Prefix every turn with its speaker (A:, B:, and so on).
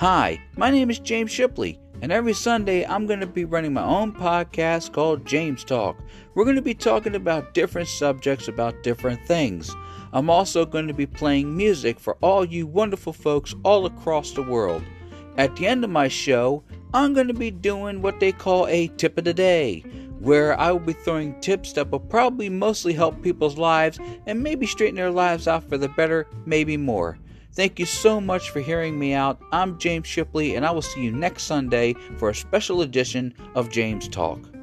A: Hi, my name is James Shipley, and every Sunday I'm going to be running my own podcast called James Talk. We're going to be talking about different subjects about different things. I'm also going to be playing music for all you wonderful folks all across the world. At the end of my show, I'm going to be doing what they call a tip of the day, where I will be throwing tips that will probably mostly help people's lives and maybe straighten their lives out for the better, maybe more. Thank you so much for hearing me out. I'm James Shipley, and I will see you next Sunday for a special edition of James Talk.